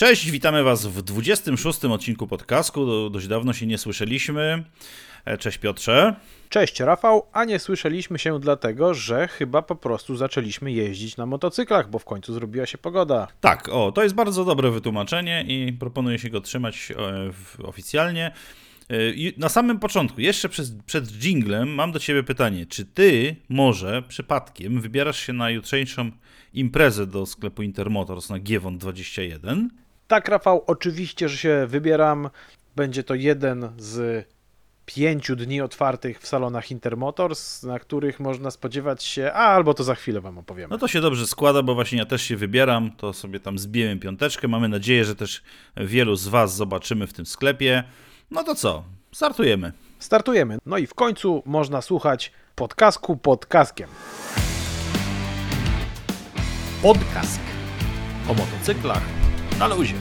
Cześć, witamy Was w 26 odcinku podcastu. Dość dawno się nie słyszeliśmy. E, Cześć Piotrze. Cześć Rafał, a nie słyszeliśmy się dlatego, że chyba po prostu zaczęliśmy jeździć na motocyklach, bo w końcu zrobiła się pogoda. Tak, o, to jest bardzo dobre wytłumaczenie i proponuję się go trzymać e, oficjalnie. E, na samym początku, jeszcze przed, przed jinglem, mam do Ciebie pytanie. Czy Ty może przypadkiem wybierasz się na jutrzejszą imprezę do sklepu Intermotors na Giewon 21? Tak Rafał, oczywiście, że się wybieram. Będzie to jeden z pięciu dni otwartych w salonach Intermotors, na których można spodziewać się, a albo to za chwilę Wam opowiemy. No to się dobrze składa, bo właśnie ja też się wybieram, to sobie tam zbijemy piąteczkę. Mamy nadzieję, że też wielu z Was zobaczymy w tym sklepie. No to co? Startujemy. Startujemy. No i w końcu można słuchać podcastku pod kaskiem. Podcast o motocyklach na luzie.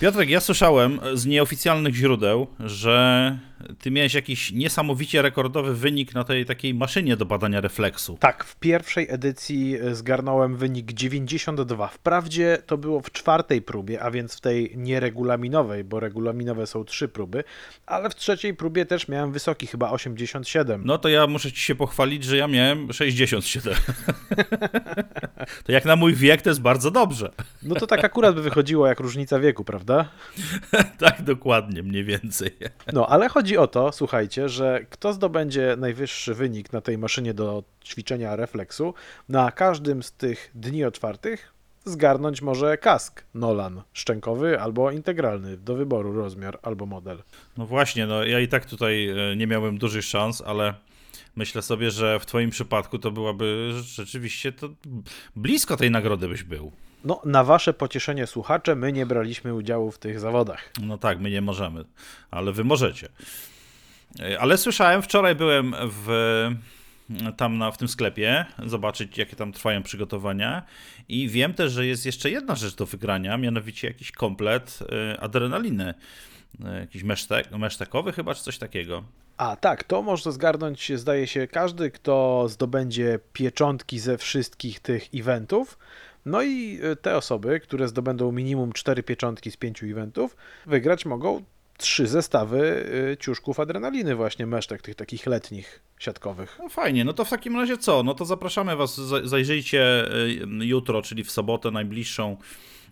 Piotrek, ja słyszałem z nieoficjalnych źródeł, że ty miałeś jakiś niesamowicie rekordowy wynik na tej takiej maszynie do badania refleksu. Tak, w pierwszej edycji e, zgarnąłem wynik 92. Wprawdzie to było w czwartej próbie, a więc w tej nieregulaminowej, bo regulaminowe są trzy próby, ale w trzeciej próbie też miałem wysoki, chyba 87. No to ja muszę ci się pochwalić, że ja miałem 67. to jak na mój wiek to jest bardzo dobrze. No to tak akurat by wychodziło jak różnica wieku, prawda? tak dokładnie, mniej więcej. No, ale chodzi o to, słuchajcie, że kto zdobędzie najwyższy wynik na tej maszynie do ćwiczenia refleksu, na każdym z tych dni otwartych zgarnąć może kask Nolan szczękowy albo integralny, do wyboru rozmiar albo model. No właśnie, no ja i tak tutaj e, nie miałem dużych szans, ale myślę sobie, że w twoim przypadku to byłaby rzeczywiście to blisko tej nagrody byś był. No, na wasze pocieszenie słuchacze, my nie braliśmy udziału w tych zawodach. No tak, my nie możemy, ale wy możecie. E, Ale słyszałem, wczoraj byłem w, tam na, w tym sklepie, zobaczyć jakie tam trwają przygotowania i wiem też, że jest jeszcze jedna rzecz do wygrania, mianowicie jakiś komplet e, adrenaliny. E, Jakiś mesztek, mesztekowy chyba, czy coś takiego. A tak, to może zgarnąć, zdaje się, każdy, kto zdobędzie pieczątki ze wszystkich tych eventów. No i y, te osoby, które zdobędą minimum 4 pieczątki z 5 eventów, wygrać mogą trzy zestawy y, ciuszków adrenaliny, właśnie mesztek, tych takich letnich, siatkowych. No fajnie, no to w takim razie co? No to zapraszamy Was, za- zajrzyjcie y, jutro, czyli w sobotę najbliższą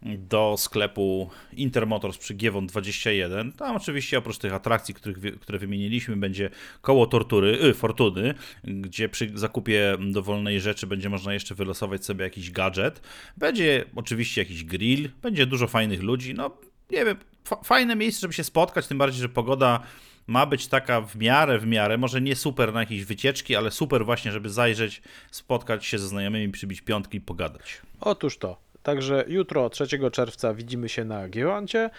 do sklepu Intermotors przy Giewon 21. Tam oczywiście oprócz tych atrakcji, których, które wymieniliśmy, będzie koło tortury, y, fortuny, gdzie przy zakupie dowolnej rzeczy będzie można jeszcze wylosować sobie jakiś gadżet. Będzie oczywiście jakiś grill, będzie dużo fajnych ludzi, no nie wiem, fa- fajne miejsce, żeby się spotkać, tym bardziej, że pogoda ma być taka w miarę, w miarę, może nie super na jakieś wycieczki, ale super właśnie, żeby zajrzeć, spotkać się ze znajomymi, przybić piątki i pogadać. Otóż to. Także jutro, 3 czerwca, widzimy się na Giełancie,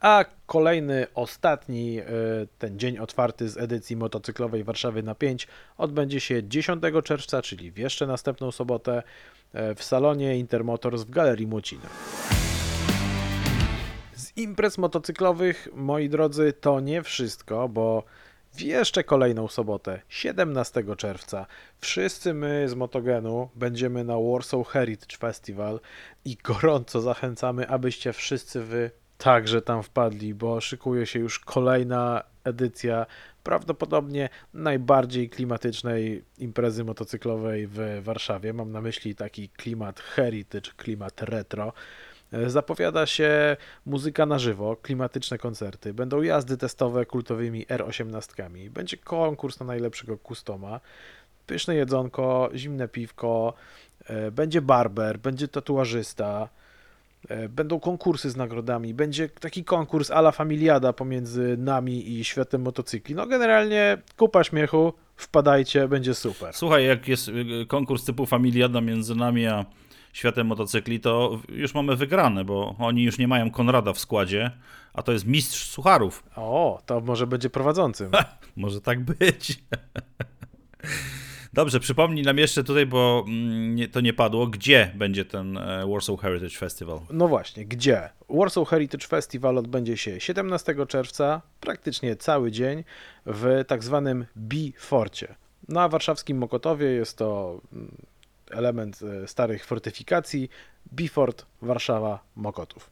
a kolejny, ostatni y, ten dzień otwarty z edycji motocyklowej Warszawy na 5 odbędzie się 10 czerwca, czyli w jeszcze następną sobotę y, w salonie Intermotors w Galerii Młociny. Z imprez motocyklowych, moi drodzy, to nie wszystko, bo w jeszcze kolejną sobotę, 17 czerwca, wszyscy my z Motogenu będziemy na Warsaw Heritage Festival i gorąco zachęcamy, abyście wszyscy wy także tam wpadli, bo szykuje się już kolejna edycja prawdopodobnie najbardziej klimatycznej imprezy motocyklowej w Warszawie. Mam na myśli taki klimat heritage, klimat retro. Zapowiada się muzyka na żywo, klimatyczne koncerty, będą jazdy testowe kultowymi R18, będzie konkurs na najlepszego customa, pyszne jedzonko, zimne piwko, e, będzie barber, będzie tatuażysta, e, będą konkursy z nagrodami, będzie taki konkurs ala familiada pomiędzy nami i światem motocykli. No generalnie kupa śmiechu, wpadajcie, będzie super. Słuchaj, jak jest y, konkurs typu Familiada między nami a światem motocykli, to już mamy wygrane, bo oni już nie mają Konrada w składzie, a to jest mistrz sucharów. O, to może będzie prowadzącym. Może tak być. Dobrze, przypomnij nam jeszcze tutaj, bo mm, nie, to nie padło, gdzie będzie ten e, Warsaw Heritage Festival. No właśnie, gdzie? Warsaw Heritage Festival odbędzie się 17 czerwca, praktycznie cały dzień, w tak zwanym B-Forcie. Na warszawskim Mokotowie jest to mm, element e, starych fortyfikacji, Bifort, Warszawa, Mokotów.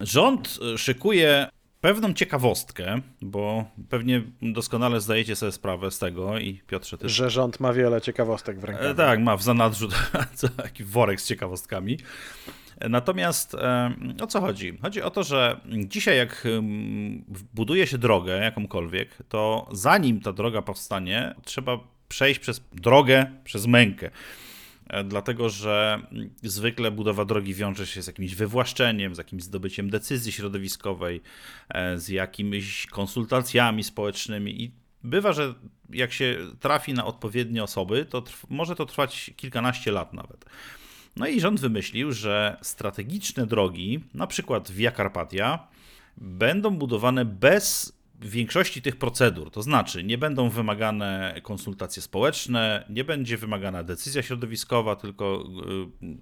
Rząd y, szykuje pewną ciekawostkę, bo pewnie doskonale zdajecie sobie sprawę z tego i Piotrze też. Że rząd ma wiele ciekawostek w rękach. E, tak, ma w zanadrzu taki worek z ciekawostkami. Natomiast e, o co chodzi? Chodzi o to, że dzisiaj jak buduje się drogę jakąkolwiek, to zanim ta droga powstanie, trzeba przejść przez drogę, przez mękę. E, Dlatego, że zwykle budowa drogi wiąże się z jakimś wywłaszczeniem, z jakimś zdobyciem decyzji środowiskowej, e, z jakimiś konsultacjami społecznymi i bywa, że jak się trafi na odpowiednie osoby, to może to trwać kilkanaście lat nawet. No i rząd wymyślił, że strategiczne drogi, na przykład Via Carpatia, będą budowane bez większości tych procedur. To znaczy, nie będą wymagane konsultacje społeczne, nie będzie wymagana decyzja środowiskowa, tylko y,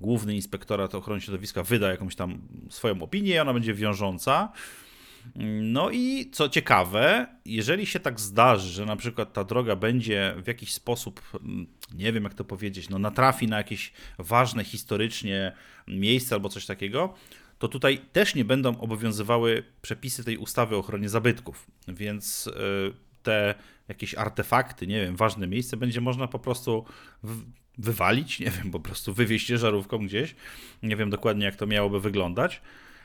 główny inspektorat ochrony środowiska wyda jakąś tam swoją opinię i ona będzie wiążąca. No i co ciekawe, jeżeli się tak zdarzy, że na przykład ta droga będzie w jakiś sposób, mm, nie wiem jak to powiedzieć, no natrafi na jakieś ważne historycznie miejsce albo coś takiego, to tutaj też nie będą obowiązywały przepisy tej ustawy o ochronie zabytków. Więc y, te jakieś artefakty, nie wiem, ważne miejsce będzie można po prostu wywalić, nie wiem, po prostu wywieźć ciężarówką gdzieś. Nie wiem dokładnie jak to miałoby wyglądać.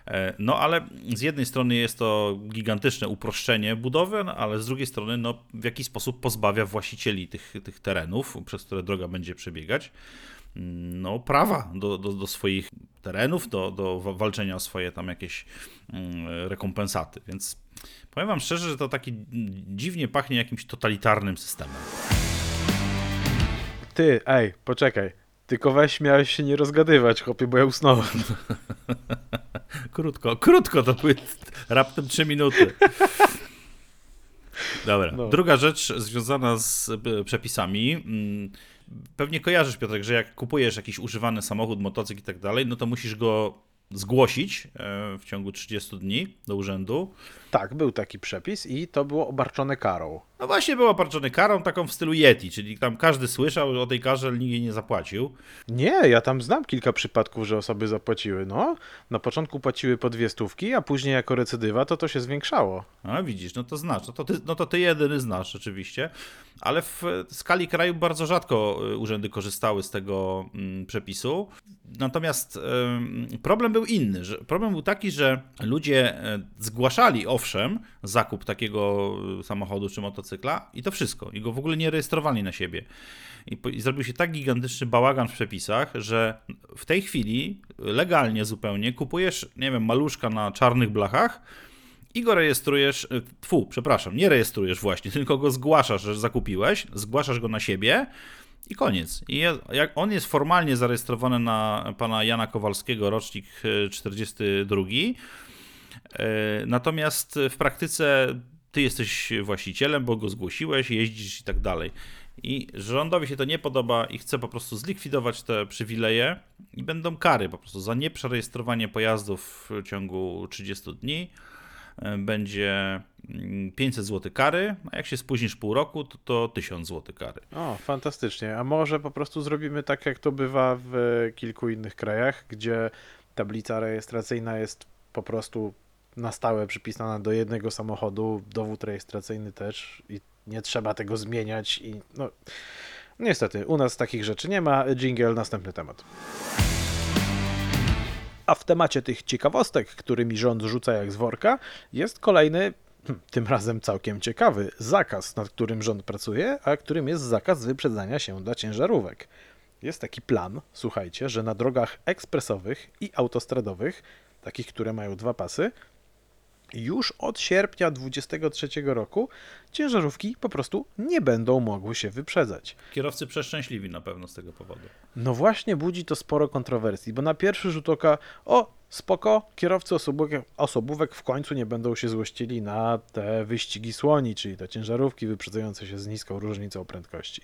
E, No ale z jednej strony jest to gigantyczne uproszczenie budowy, no, ale z drugiej strony no, w jakiś sposób pozbawia właścicieli tych, tych terenów, przez które droga będzie przebiegać, no, prawa do, do, do swoich terenów, do, do wa- walczenia o swoje tam jakieś mm, rekompensaty. Więc powiem wam szczerze, że to taki dziwnie pachnie jakimś totalitarnym systemem. Ty, ej, poczekaj. Tylko weź miałeś się nie rozgadywać, chłopie, bo ja usnąłem. Krótko, krótko to były raptem 3 minuty. Dobra. No. Druga rzecz związana z e, przepisami. Pewnie kojarzysz, Piotrek, że jak kupujesz jakiś używany samochód, motocykl i tak dalej, no to musisz go zgłosić e, w ciągu 30 dni do urzędu. Tak, był taki przepis i to było obarczone karą. No właśnie był obarczony karą taką w stylu Yeti, czyli tam każdy słyszał o tej karze, ale nikt jej nie zapłacił. Nie, ja tam znam kilka przypadków, że osoby zapłaciły. No, na początku płaciły po dwie stówki, a później jako recydywa to to się zwiększało. A widzisz, no to znasz, no to ty, no to ty jedyny znasz oczywiście, ale w skali kraju bardzo rzadko y, urzędy korzystały z tego mm, przepisu. Natomiast ym, problem był inny, że problem był taki, że ludzie e, zgłaszali owszem zakup takiego y, samochodu czy motocykla i to wszystko, i go w ogóle nie rejestrowali na siebie. I, po- I zrobił się tak gigantyczny bałagan w przepisach, że w tej chwili legalnie zupełnie kupujesz, nie wiem, maluszka na czarnych blachach, i go rejestrujesz, y, tfu, przepraszam, nie rejestrujesz właśnie, tylko go zgłaszasz, że zakupiłeś, zgłaszasz go na siebie i koniec. I jak on jest formalnie zarejestrowany na pana Jana Kowalskiego, rocznik y, 42, y, natomiast w praktyce ty jesteś właścicielem, bo go zgłosiłeś, jeździsz i tak dalej. I rządowi się to nie podoba i chce po prostu zlikwidować te przywileje i będą kary po prostu za nieprzerejestrowanie pojazdów w ciągu 30 dni e, będzie mm, 500 zł kary, a jak się spóźnisz pół roku, to, to 1000 zł kary. O, fantastycznie. A może po prostu zrobimy tak, jak to bywa w kilku innych krajach, gdzie tablica rejestracyjna jest po prostu na stałe przypisana do jednego samochodu, dowód rejestracyjny też i nie trzeba tego zmieniać i no niestety, u nas takich rzeczy nie ma. Jingle, następny temat. A w temacie tych ciekawostek, którymi rząd rzuca jak z worka, jest kolejny, hm, tym razem całkiem ciekawy, zakaz, nad którym rząd pracuje, a którym jest zakaz wyprzedzania się dla ciężarówek. Jest taki plan, słuchajcie, że na drogach ekspresowych i autostradowych, takich, które mają dwa pasy, już od sierpnia 2023 roku ciężarówki po prostu nie będą mogły się wyprzedzać. Kierowcy przeszczęśliwi na pewno z tego powodu. No właśnie budzi to sporo kontrowersji, bo na pierwszy rzut oka, o spoko, kierowcy osobówek, osobówek w końcu nie będą się złościli na te wyścigi słoni, czyli te ciężarówki wyprzedzające się z niską różnicą prędkości.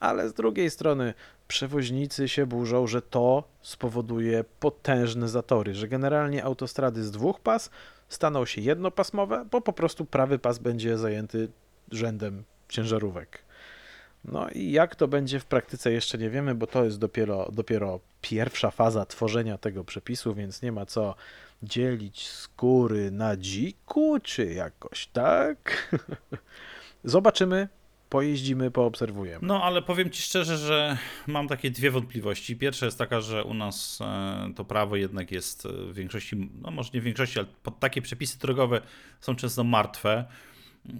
Ale z drugiej strony przewoźnicy się burzą, że to spowoduje potężne zatory, że generalnie autostrady z dwóch pas staną się jednopasmowe, bo po prostu prawy pas będzie zajęty rzędem ciężarówek. No i jak to będzie w praktyce jeszcze nie wiemy, bo to jest dopiero, dopiero pierwsza faza tworzenia tego przepisu, więc nie ma co dzielić skóry na dziku, czy jakoś tak. Zobaczymy, pojeździmy, poobserwujemy. No, ale powiem Ci szczerze, że mam takie dwie wątpliwości. Pierwsza jest taka, że u nas e, to prawo jednak jest w większości, no może nie w większości, ale takie przepisy drogowe są często martwe,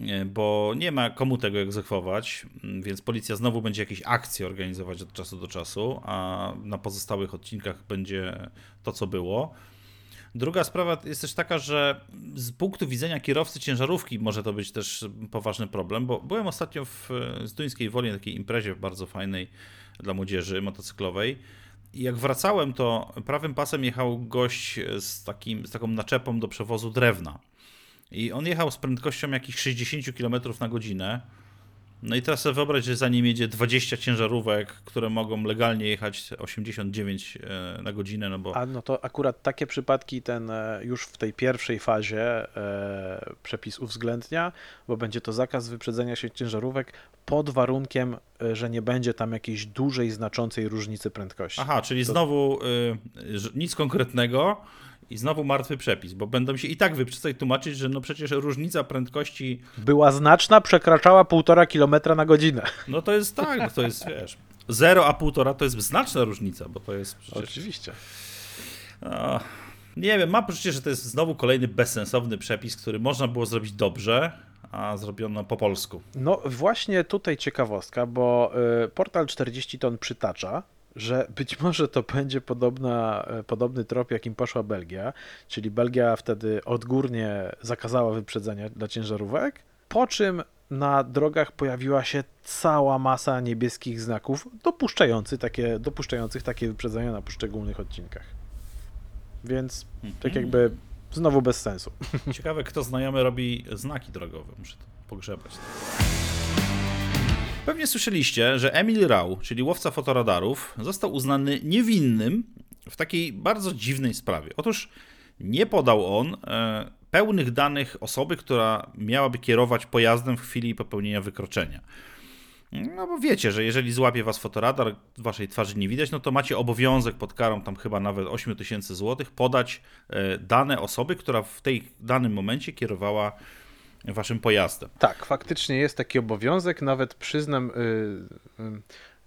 e, bo nie ma komu tego egzekwować, więc policja znowu będzie jakieś akcje organizować od czasu do czasu, a na pozostałych odcinkach będzie to, co było. Druga sprawa jest też taka, że z punktu widzenia kierowcy ciężarówki może to być też poważny problem, bo byłem ostatnio w Zduńskiej Woli na takiej imprezie bardzo fajnej dla młodzieży motocyklowej i jak wracałem, to prawym pasem jechał gość z, takim, z taką naczepą do przewozu drewna. I on jechał z prędkością jakichś 60 km na godzinę. No i teraz sobie wyobraź, że za nim jedzie 20 ciężarówek, które mogą legalnie jechać 89 e, na godzinę, no bo... A no to akurat takie przypadki ten e, już w tej pierwszej fazie e, przepis uwzględnia, bo będzie to zakaz wyprzedzenia się ciężarówek pod warunkiem, że nie będzie tam jakiejś dużej, znaczącej różnicy prędkości. Aha, czyli To- znowu nic konkretnego i znowu martwy przepis, bo będą się i tak wyprzedzać tłumaczyć, że no przecież różnica prędkości, Była znaczna, przekraczała 1,5 km na godzinę. no to jest tak, to jest, wiesz, 0 a 1,5 to jest znaczna różnica, bo to jest przecież... Oczywiście. No, nie wiem, mam poczucie, że to jest znowu kolejny bezsensowny przepis, który można było zrobić dobrze, a zrobiono po polsku. No właśnie tutaj ciekawostka, bo y, portal 40 ton przytacza, że być może to będzie podobna, y, podobny trop, jakim poszła Belgia, czyli Belgia wtedy odgórnie zakazała wyprzedzania dla ciężarówek, po czym na drogach pojawiła się cała masa niebieskich znaków dopuszczających takie, dopuszczających takie wyprzedzenia na poszczególnych odcinkach. Więc tak jakby znowu bez sensu. Ciekawe, kto znajomy robi znaki drogowe. Muszę to pogrzebać. Pewnie słyszeliście, że Emil Rau, czyli łowca fotoradarów, został uznany niewinnym w takiej bardzo dziwnej sprawie. Otóż nie podał on e, pełnych danych osoby, która miałaby kierować pojazdem w chwili popełnienia wykroczenia. No bo wiecie, że jeżeli złapie was fotoradar, waszej twarzy nie widać, no to macie obowiązek pod karą tam chyba nawet 8 tysięcy złotych podać e, dane osoby, która w tej danym momencie kierowała waszym pojazdem. Tak, faktycznie jest taki obowiązek. Nawet przyznam y, y,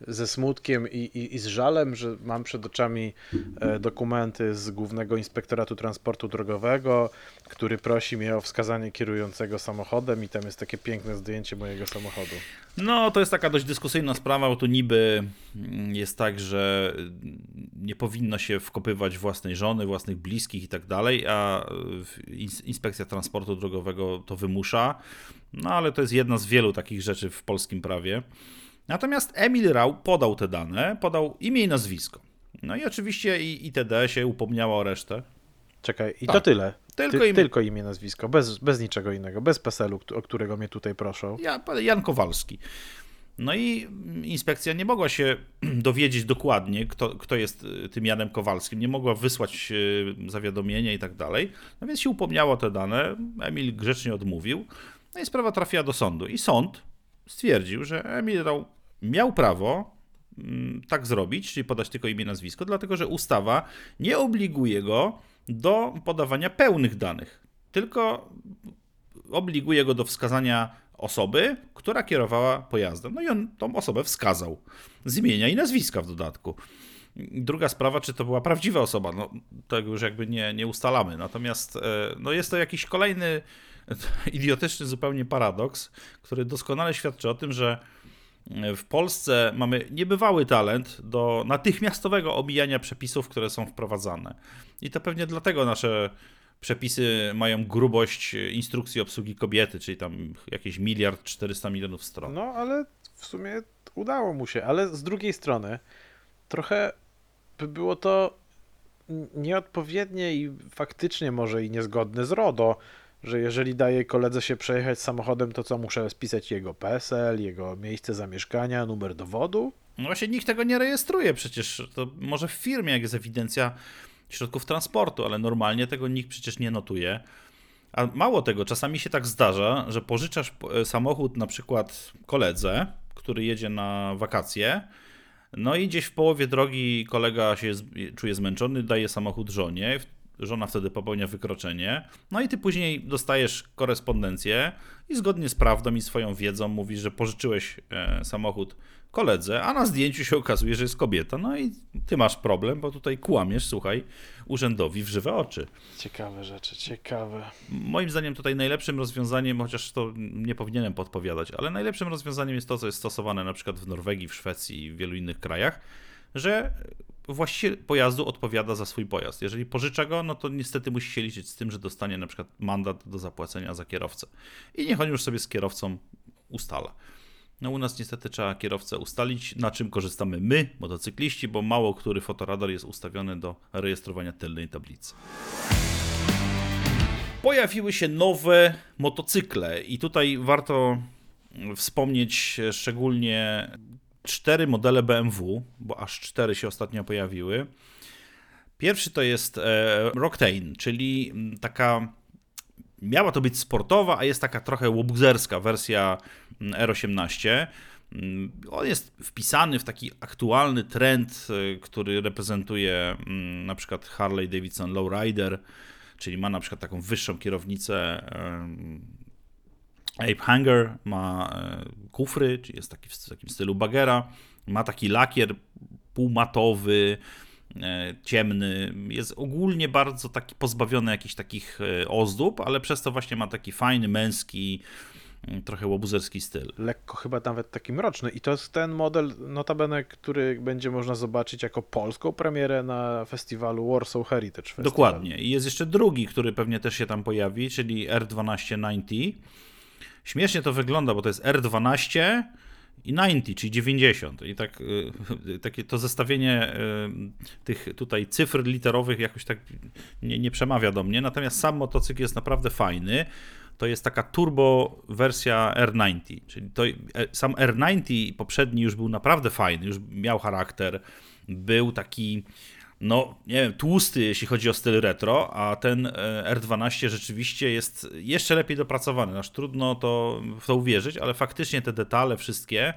ze smutkiem i, i, i z żalem, że mam przed oczami e, dokumenty z Głównego Inspektoratu Transportu Drogowego, który prosi mnie o wskazanie kierującego samochodem i tam jest takie piękne zdjęcie mojego samochodu. No, to jest taka dość dyskusyjna sprawa, bo tu niby mm, jest tak, że nie powinno się wkopywać własnej żony, własnych bliskich i tak dalej, a ins- Inspekcja Transportu Drogowego to wymusza. No, ale to jest jedna z wielu takich rzeczy w polskim prawie. Natomiast Emil Rau podał te dane, podał imię i nazwisko. No i oczywiście i ITD się upomniała o resztę. Czekaj, i Tak. to tyle. Tylko Ty, imię. tylko imię, nazwisko, bez, bez niczego innego, bez PESEL-u, o którego mnie tutaj proszą. Ja, Jan Kowalski. No i inspekcja nie mogła się dowiedzieć dokładnie, kto, kto jest y, tym Janem Kowalskim. Nie mogła wysłać y, zawiadomienia i tak dalej. No więc się upomniało te dane. Emil grzecznie odmówił. No i sprawa trafiła do sądu. I sąd stwierdził, że Emil Rau miał prawo mm, tak zrobić, czyli podać tylko imię, nazwisko, dlatego że ustawa nie obliguje go do podawania pełnych danych, tylko obliguje go do wskazania osoby, która kierowała pojazdem. No i on tą osobę wskazał z imienia i nazwiska w dodatku. Druga sprawa, czy to była prawdziwa osoba, no tego już jakby nie, nie ustalamy. Natomiast e, no jest to jakiś kolejny idiotyczny zupełnie paradoks, który doskonale świadczy o tym, że w Polsce mamy niebywały talent do natychmiastowego omijania przepisów, które są wprowadzane. I to pewnie dlatego nasze przepisy mają grubość instrukcji obsługi kobiety, czyli tam jakieś miliard 400 milionów stron. No, ale w sumie udało mu się, ale z drugiej strony trochę by było to nieodpowiednie i faktycznie może i niezgodne z RODO, że jeżeli daję koledze się przejechać samochodem, to co muszę spisać jego PESEL, jego miejsce zamieszkania, numer dowodu? No właśnie nikt tego nie rejestruje przecież. To może w firmie, jak jest ewidencja środków transportu, ale normalnie tego nikt przecież nie notuje. A mało tego, czasami się tak zdarza, że pożyczasz e, samochód na przykład koledze, który jedzie na wakacje. No i gdzieś w połowie drogi kolega się czuje zmęczony, daje samochód żonie. Żona wtedy popełnia wykroczenie. No i ty później dostajesz korespondencję i zgodnie z prawdą i swoją wiedzą mówisz, że pożyczyłeś e, samochód koledze, a na zdjęciu się okazuje, że jest kobieta. No i ty masz problem, bo tutaj kłamiesz, słuchaj, urzędowi w żywe oczy. Ciekawe rzeczy, ciekawe. Moim zdaniem tutaj najlepszym rozwiązaniem, chociaż to nie powinienem podpowiadać, ale najlepszym rozwiązaniem jest to, co jest stosowane na przykład w Norwegii, w Szwecji i w wielu innych krajach, że właściciel pojazdu odpowiada za swój pojazd. Jeżeli pożycza go, no to niestety musi się liczyć z tym, że dostanie na przykład mandat do zapłacenia za kierowcę. I niech on już sobie z kierowcą ustala. No u nas niestety trzeba kierowcę ustalić, na czym korzystamy my, motocykliści, bo mało który fotoradar jest ustawiony do rejestrowania tylnej tablicy pojawiły się nowe motocykle i tutaj warto wspomnieć szczególnie cztery modele BMW, bo aż cztery się ostatnio pojawiły. Pierwszy to jest e, czyli taka miała to być sportowa, a jest taka trochę łobuzerska wersja R18. Mm, On jest wpisany w taki aktualny trend, e, który reprezentuje mm, na przykład Harley Davidson Lowrider, czyli ma na przykład taką wyższą kierownicę. Ape Hanger ma e, kufry, czyli jest taki w takim stylu bagera. Ma taki lakier półmatowy, e, ciemny. Jest ogólnie bardzo taki pozbawiony jakichś takich e, ozdób, ale przez to właśnie ma taki fajny, męski, m, trochę łobuzerski styl. Lekko chyba nawet taki mroczny. I to jest ten model, notabene, który będzie można zobaczyć jako polską premierę na festiwalu Warsaw Heritage Festival. Dokładnie. I jest jeszcze drugi, który pewnie też się tam pojawi, czyli R1290. Śmiesznie to wygląda, bo to jest R12 i 90, czyli 90. I tak y, takie to zestawienie y, tych tutaj cyfr literowych jakoś tak nie, nie przemawia do mnie. Natomiast sam motocykl jest naprawdę fajny. To jest taka turbo wersja R90, czyli to, e, sam R90 poprzedni już był naprawdę fajny, już miał charakter, był taki no, nie wiem, tłusty, jeśli chodzi o styl retro, a ten e, R12 rzeczywiście jest jeszcze lepiej dopracowany. Aż trudno to, w to uwierzyć, ale faktycznie te detale wszystkie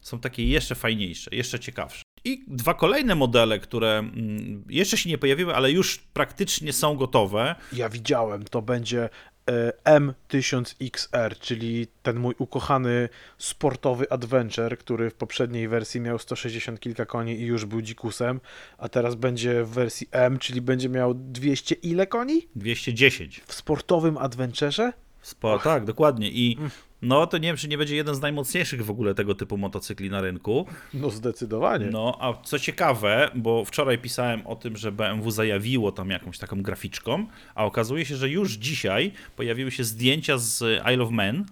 są takie jeszcze fajniejsze, jeszcze ciekawsze. I dwa kolejne modele, które mm, jeszcze się nie pojawiły, ale już praktycznie są gotowe. Ja widziałem, to będzie M1000XR, czyli ten mój ukochany sportowy adventure, który w poprzedniej wersji miał 160 kilka koni i już był dzikusem, a teraz będzie w wersji M, czyli będzie miał 200 ile koni? 210. W sportowym adventurze? Tak, dokładnie. I no to nie wiem, czy nie będzie jeden z najmocniejszych w ogóle tego typu motocykli na rynku. No zdecydowanie. No, a co ciekawe, bo wczoraj pisałem o tym, że BMW zajawiło tam jakąś taką graficzką, a okazuje się, że już dzisiaj pojawiły się zdjęcia z Isle of Man,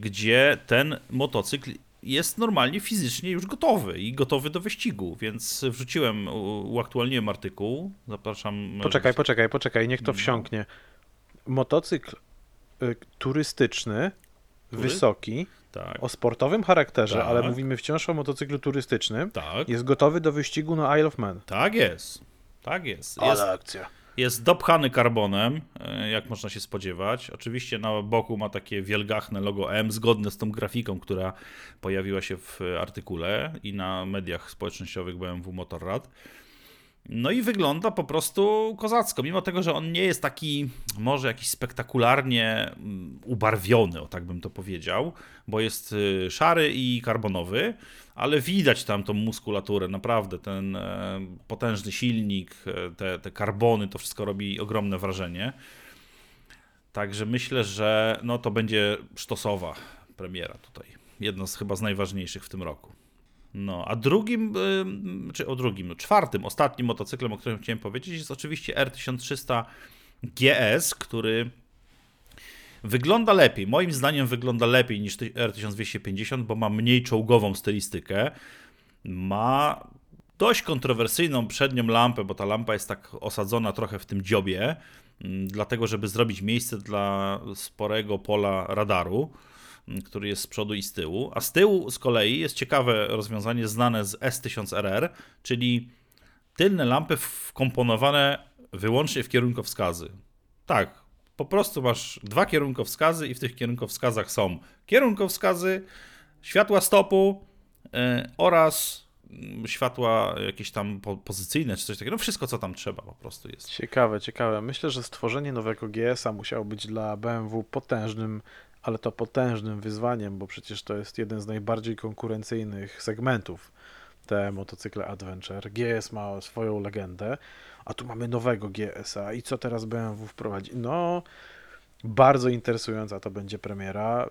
gdzie ten motocykl jest normalnie fizycznie już gotowy i gotowy do wyścigu, więc wrzuciłem, uaktualniłem artykuł. Zapraszam. Poczekaj, poczekaj, poczekaj, niech to wsiąknie. Motocykl y, turystyczny, Tury? wysoki, Tak, o sportowym charakterze, Tak. ale mówimy wciąż o motocyklu turystycznym, tak, jest gotowy do wyścigu na Isle of Man. tak jest. Tak jest. Jest, akcja. Jest dopchany karbonem, e, jak można się spodziewać. Oczywiście na boku ma takie wielgachne logo M, zgodne z tą grafiką, która pojawiła się w artykule i na mediach społecznościowych BMW Motorrad. No i wygląda po prostu kozacko, mimo tego, że on nie jest taki może jakiś spektakularnie mm, ubarwiony, o tak bym to powiedział, bo jest y, szary i karbonowy, ale widać tam tą muskulaturę, naprawdę ten e, potężny silnik, e, te, te karbony, to wszystko robi ogromne wrażenie. Także myślę, że no to będzie sztosowa premiera tutaj. Jedna z chyba z najważniejszych w tym roku. No, a drugim, czy o drugim, no, czwartym, ostatnim motocyklem, o którym chciałem powiedzieć, jest oczywiście R1300 GS, który wygląda lepiej. Moim zdaniem wygląda lepiej niż ty- R1250, bo ma mniej czołgową stylistykę. Ma dość kontrowersyjną przednią lampę, bo ta lampa jest tak osadzona trochę w tym dziobie, dlatego żeby zrobić miejsce dla sporego pola radaru, który jest z przodu i z tyłu. A z tyłu z kolei jest ciekawe rozwiązanie znane z S1000RR, czyli tylne lampy wkomponowane wyłącznie w kierunkowskazy. Tak, po prostu masz dwa kierunkowskazy i w tych kierunkowskazach są kierunkowskazy, światła stopu e, oraz mm, światła jakieś tam po, pozycyjne czy coś takiego. No wszystko, co tam trzeba po prostu jest. Ciekawe, ciekawe. Myślę, że stworzenie nowego GS-a musiało być dla BMW potężnym, ale to potężnym wyzwaniem, bo przecież to jest jeden z najbardziej konkurencyjnych segmentów te motocykle Adventure. GS ma swoją legendę, a tu mamy nowego GS-a i co teraz BMW wprowadzi? No, bardzo interesująca to będzie premiera.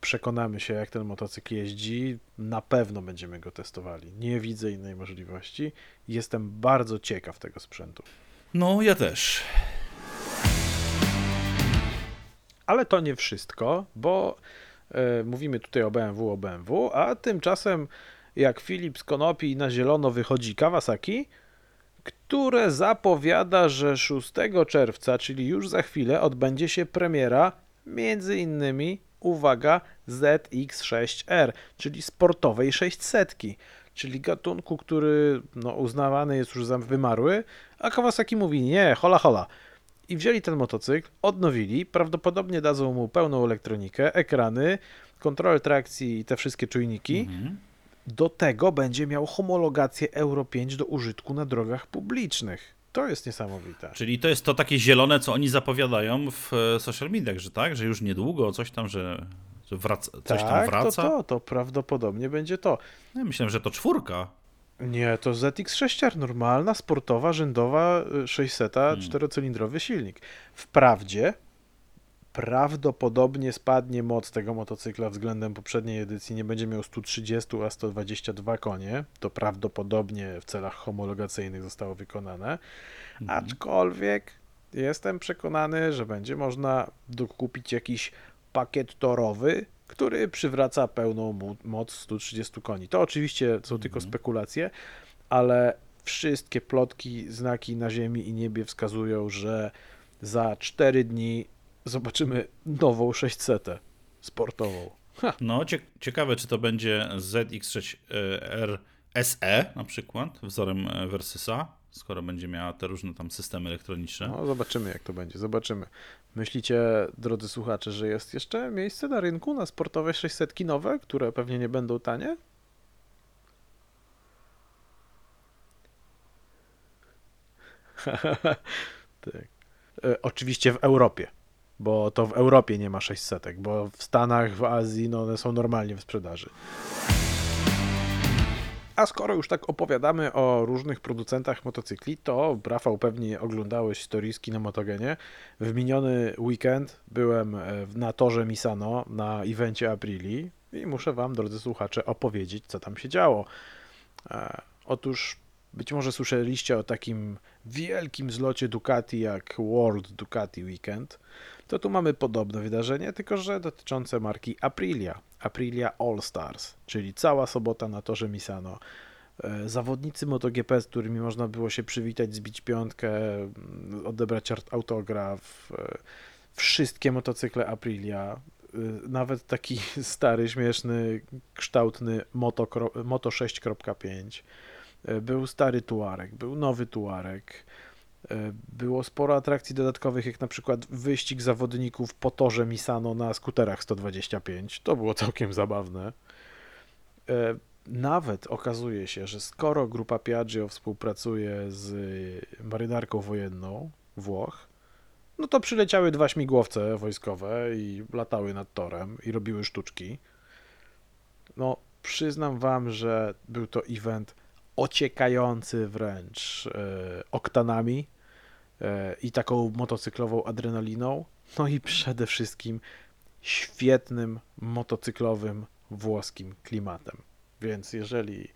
Przekonamy się, jak ten motocykl jeździ. Na pewno będziemy go testowali. Nie widzę innej możliwości. Jestem bardzo ciekaw tego sprzętu. No, ja też. Ale to nie wszystko, bo e, mówimy tutaj o BMW, o BMW, a tymczasem jak Filip z Konopi na zielono wychodzi Kawasaki, które zapowiada, że 6 czerwca, czyli już za chwilę, odbędzie się premiera między innymi, uwaga, ZX6R, czyli sportowej 600, czyli gatunku, który no, uznawany jest już za wymarły, a Kawasaki mówi nie, hola hola. I wzięli ten motocykl, odnowili, prawdopodobnie dadzą mu pełną elektronikę, ekrany, kontrolę trakcji i te wszystkie czujniki. Mhm. Do tego będzie miał homologację Euro 5 do użytku na drogach publicznych. To jest niesamowite. Czyli to jest to takie zielone, co oni zapowiadają w e, social mediach, że tak, że już niedługo coś tam, że, że wraca, coś tam tak, wraca. to to, to prawdopodobnie będzie to. Ja myślałem, że to czwórka. Nie, to ZX6R, normalna, sportowa, rzędowa, y, 600, Hmm. czterocylindrowy silnik. Wprawdzie prawdopodobnie spadnie moc tego motocykla względem poprzedniej edycji, nie będzie miał 130, a 122 konie. To prawdopodobnie w celach homologacyjnych zostało wykonane. Mhm. Aczkolwiek jestem przekonany, że będzie można dokupić jakiś pakiet torowy, który przywraca pełną moc 130 koni. To oczywiście są tylko Mhm. spekulacje, ale wszystkie plotki, znaki na ziemi i niebie wskazują, że za 4 dni zobaczymy nową 600 sportową. Ha, No, cie, ciekawe, czy to będzie ZX6R SE na przykład, wzorem e, Versusa, skoro będzie miała te różne tam systemy elektroniczne. no zobaczymy jak to będzie, zobaczymy. Myślicie, drodzy słuchacze, że jest jeszcze miejsce na rynku na sportowe 600 nowe, które pewnie nie będą tanie? tak. E, oczywiście w Europie, bo to w Europie nie ma 600, bo w Stanach, w Azji no one są normalnie w sprzedaży. A skoro już tak opowiadamy o różnych producentach motocykli, to Rafał pewnie oglądałeś storiski na motogenie. W miniony weekend byłem e, na torze Misano na evencie Aprili i muszę wam, drodzy słuchacze, opowiedzieć, co tam się działo. E, Otóż być może słyszeliście o takim wielkim zlocie Ducati jak World Ducati Weekend. To tu mamy podobne wydarzenie, tylko że dotyczące marki Aprilia. Aprilia All Stars, czyli cała sobota na torze Misano. E, Zawodnicy MotoGP, z którymi można było się przywitać, zbić piątkę, mm, odebrać autograf, e, wszystkie motocykle Aprilia, e, nawet taki stary, śmieszny, kształtny Moto, Moto 6.5. E, Był stary Tuareg, był nowy Tuareg. Było sporo atrakcji dodatkowych, jak na przykład wyścig zawodników po torze Misano na skuterach 125. To było całkiem zabawne. E, Nawet okazuje się, że skoro grupa Piaggio współpracuje z marynarką wojenną Włoch, no to przyleciały dwa śmigłowce wojskowe i latały nad torem i robiły sztuczki. No, przyznam wam, że był to event ociekający wręcz e, oktanami e, i taką motocyklową adrenaliną, no i przede wszystkim świetnym motocyklowym włoskim klimatem. Więc jeżeli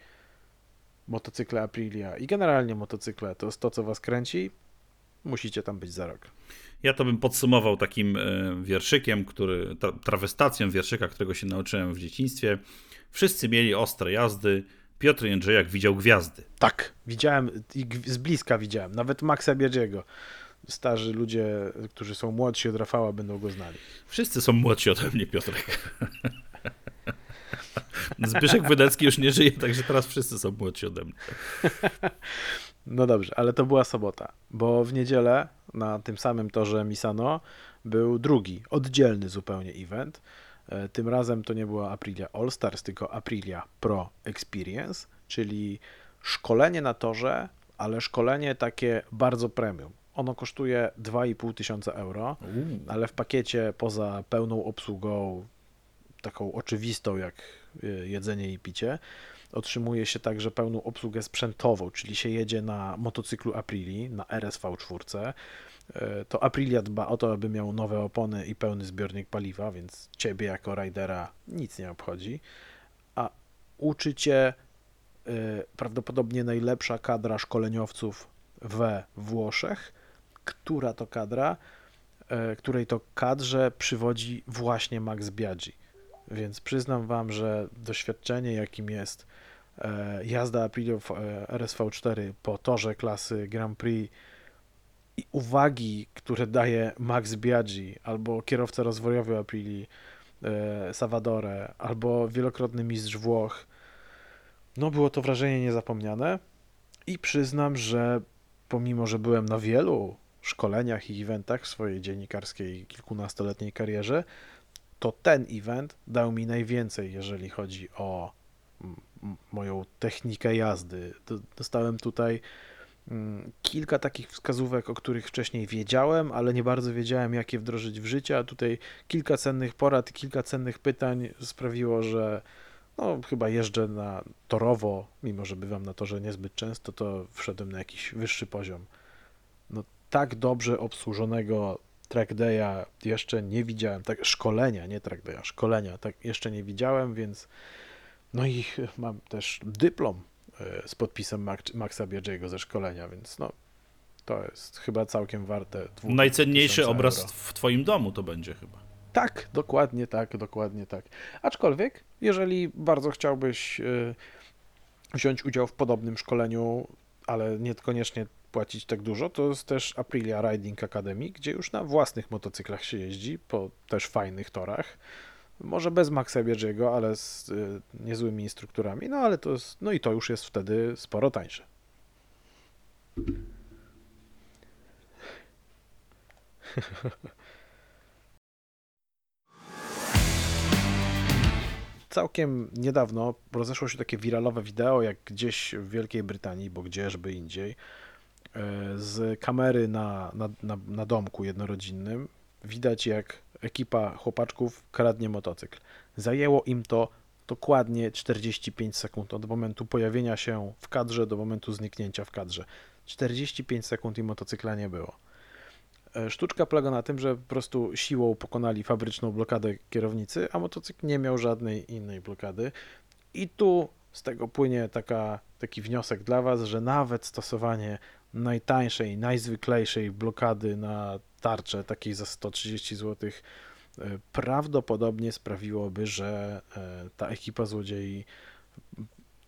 motocykle Aprilia i generalnie motocykle to jest to, co was kręci, musicie tam być za rok. Ja to bym podsumował takim e, wierszykiem, który, tra trawestacją wierszyka, którego się nauczyłem w dzieciństwie. Wszyscy mieli ostre jazdy, Piotr Jędrzejak widział gwiazdy. Tak, widziałem i z bliska widziałem, nawet Maxa Biedziego. Starzy ludzie, którzy są młodsi od Rafała, będą go znali. Wszyscy są młodsi ode mnie, Piotrek. Zbyszek Wydecki już nie żyje, także teraz wszyscy są młodsi ode mnie. No dobrze, ale to była sobota, bo w niedzielę na tym samym torze Misano był drugi, oddzielny zupełnie event. E, Tym razem to nie była Aprilia All Stars, tylko Aprilia Pro Experience, czyli szkolenie na torze, ale szkolenie takie bardzo premium. Ono kosztuje 2,5 tysiąca euro, ale w pakiecie poza pełną obsługą, taką oczywistą jak y, jedzenie i picie, otrzymuje się także pełną obsługę sprzętową, czyli się jedzie na motocyklu Aprilii, na RSV4. E, To Aprilia dba o to, aby miał nowe opony i pełny zbiornik paliwa, więc ciebie jako rajdera nic nie obchodzi. A uczy cię y, prawdopodobnie najlepsza kadra szkoleniowców we Włoszech, która to kadra, e, której to kadrze przywodzi właśnie Max Biaggi. Więc przyznam wam, że doświadczenie, jakim jest e, jazda e, RSV4 po torze klasy Grand Prix uwagi, które daje Max Biaggi albo kierowca rozwojowy Aprilii e, Salvadore, albo wielokrotny mistrz Włoch, no było to wrażenie niezapomniane i przyznam, że pomimo, że byłem na wielu szkoleniach i eventach w swojej dziennikarskiej kilkunastoletniej karierze, to ten event dał mi najwięcej, jeżeli chodzi o moją technikę jazdy. Do- Dostałem tutaj kilka takich wskazówek, o których wcześniej wiedziałem, ale nie bardzo wiedziałem, jak je wdrożyć w życie, a tutaj kilka cennych porad kilka cennych pytań sprawiło, że no, chyba jeżdżę na torowo, mimo że bywam na torze niezbyt często, to wszedłem na jakiś wyższy poziom. No, tak dobrze obsłużonego track day'a jeszcze nie widziałem, tak szkolenia, nie track day'a, szkolenia, tak jeszcze nie widziałem, więc no i mam też dyplom z podpisem Max- Maxa Biaggiego ze szkolenia, więc no to jest chyba całkiem warte Najcenniejszy obraz euro. w twoim domu to będzie chyba. Tak, dokładnie tak, dokładnie tak. Aczkolwiek, jeżeli bardzo chciałbyś y, wziąć udział w podobnym szkoleniu, ale niekoniecznie płacić tak dużo, to jest też Aprilia Riding Academy, gdzie już na własnych motocyklach się jeździ, po też fajnych torach. Może bez Maxa Biaggiego, ale z y, niezłymi instruktorami, no ale to jest, no i to już jest wtedy sporo tańsze. Całkiem niedawno rozeszło się takie wiralowe wideo, jak gdzieś w Wielkiej Brytanii, bo gdzieżby indziej, e, z kamery na, na, na, na domku jednorodzinnym widać, jak ekipa chłopaczków kradnie motocykl. Zajęło im to dokładnie 45 sekund od momentu pojawienia się w kadrze do momentu zniknięcia w kadrze. 45 sekund i motocykla nie było. E, Sztuczka polega na tym, że po prostu siłą pokonali fabryczną blokadę kierownicy, a motocykl nie miał żadnej innej blokady. I tu z tego płynie taka, taki wniosek dla Was, że nawet stosowanie najtańszej, najzwyklejszej blokady na tarczę, takiej za 130 zł, e, prawdopodobnie sprawiłoby, że e, ta ekipa złodziei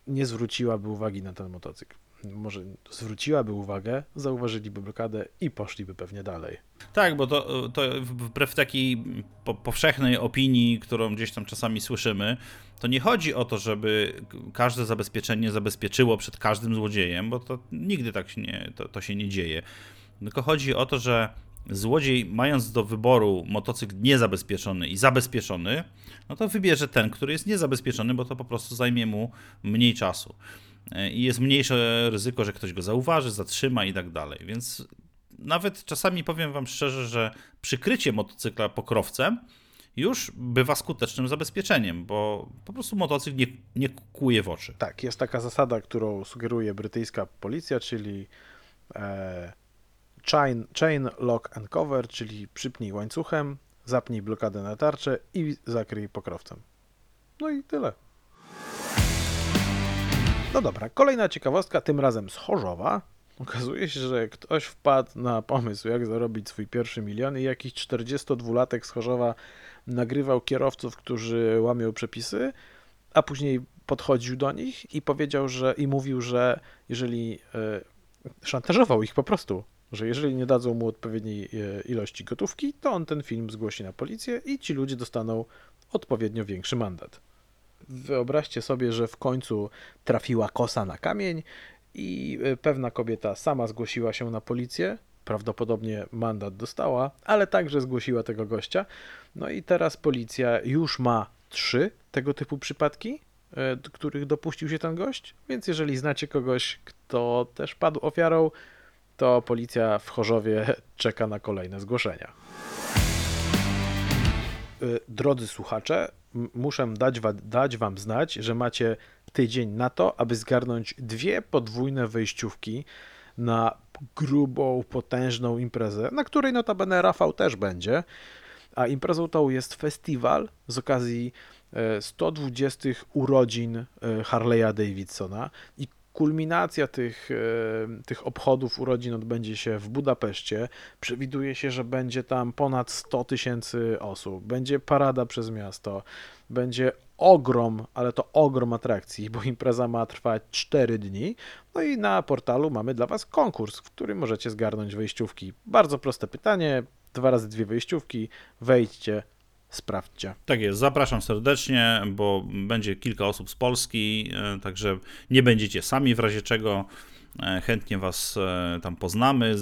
nie zwróciłaby uwagi na ten motocykl. Może zwróciłaby uwagę, zauważyliby blokadę i poszliby pewnie dalej. Tak, bo to, to wbrew takiej po, powszechnej opinii, którą gdzieś tam czasami słyszymy, to nie chodzi o to, żeby każde zabezpieczenie zabezpieczyło przed każdym złodziejem, bo to nigdy tak się nie, to, to się nie dzieje. Tylko chodzi o to, że złodziej, mając do wyboru motocykl niezabezpieczony i zabezpieczony, no to wybierze ten, który jest niezabezpieczony, bo to po prostu zajmie mu mniej czasu. I jest mniejsze ryzyko, że ktoś go zauważy, zatrzyma i tak dalej. Więc nawet czasami powiem Wam szczerze, że przykrycie motocykla pokrowcem już bywa skutecznym zabezpieczeniem, bo po prostu motocykl nie, nie kuje w oczy. Tak, jest taka zasada, którą sugeruje brytyjska policja, czyli e, chain, chain lock and cover, czyli przypnij łańcuchem, zapnij blokadę na tarczę i zakryj pokrowcem. No i tyle. No dobra, kolejna ciekawostka, tym razem z Chorzowa. Okazuje się, że ktoś wpadł na pomysł, jak zarobić swój pierwszy milion i jakiś 42-latek z Chorzowa nagrywał kierowców, którzy łamią przepisy, a później podchodził do nich i powiedział, że i mówił, że jeżeli e, szantażował ich po prostu, że jeżeli nie dadzą mu odpowiedniej e, ilości gotówki, to on ten film zgłosi na policję i ci ludzie dostaną odpowiednio większy mandat. Wyobraźcie sobie, że w końcu trafiła kosa na kamień i e, pewna kobieta sama zgłosiła się na policję prawdopodobnie mandat dostała, ale także zgłosiła tego gościa. No i teraz policja już ma trzy tego typu przypadki, e, których dopuścił się ten gość, więc jeżeli znacie kogoś, kto też padł ofiarą, to policja w Chorzowie czeka na kolejne zgłoszenia. Y, Drodzy słuchacze, muszę dać, wa- dać Wam znać, że macie tydzień na to, aby zgarnąć dwie podwójne wejściówki na grubą, potężną imprezę, na której notabene Rafał też będzie. A imprezą tą jest festiwal z okazji e, 120 urodzin e, Harley'a Davidsona i kulminacja tych, e, tych obchodów urodzin odbędzie się w Budapeszcie. Przewiduje się, że będzie tam ponad 100 tysięcy osób. Będzie parada przez miasto. Będzie ogrom, ale to ogrom atrakcji, bo impreza ma trwać 4 dni. No i na portalu mamy dla Was konkurs, w którym możecie zgarnąć wejściówki. Bardzo proste pytanie, dwa razy dwie wejściówki, wejdźcie, sprawdźcie. Tak jest, zapraszam serdecznie, bo będzie kilka osób z Polski, e, także nie będziecie sami w razie czego. e, Chętnie Was e, tam poznamy,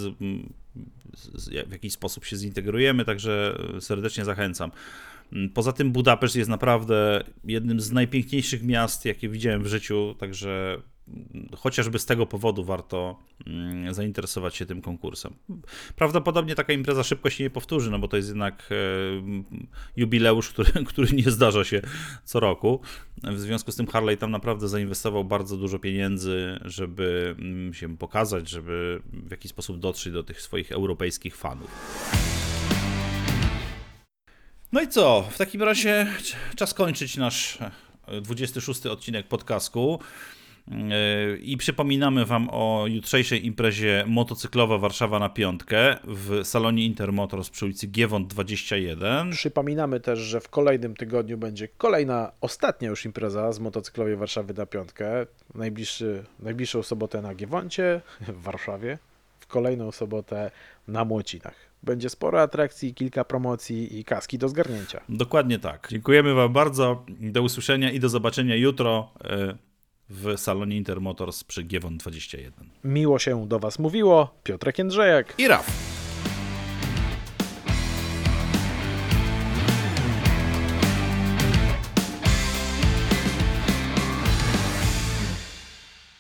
w jakiś sposób się zintegrujemy, także serdecznie zachęcam. M, Poza tym Budapeszt jest naprawdę jednym z najpiękniejszych miast, jakie widziałem w życiu, także chociażby z tego powodu warto mm, zainteresować się tym konkursem. Prawdopodobnie taka impreza szybko się nie powtórzy, no bo to jest jednak e, jubileusz, który, który nie zdarza się co roku. W związku z tym Harley tam naprawdę zainwestował bardzo dużo pieniędzy, żeby mm, się pokazać, żeby w jakiś sposób dotrzeć do tych swoich europejskich fanów. No i co? W takim razie czas kończyć nasz e, 26 odcinek podcastku. Yy, I przypominamy Wam o jutrzejszej imprezie motocyklowa Warszawa na piątkę w salonie Intermotors przy ulicy Giewont 21. Przypominamy też, że w kolejnym tygodniu będzie kolejna, ostatnia już impreza z motocyklowej Warszawy na piątkę. Najbliższy, najbliższą sobotę na Giewoncie w Warszawie, w kolejną sobotę na Młocinach. Będzie sporo atrakcji, kilka promocji i kaski do zgarnięcia. Dokładnie tak. Dziękujemy Wam bardzo. Do usłyszenia i do zobaczenia jutro yy, w salonie Intermotors przy Giewont 21. Miło się do Was mówiło. Piotrek Jędrzejek. I Raf.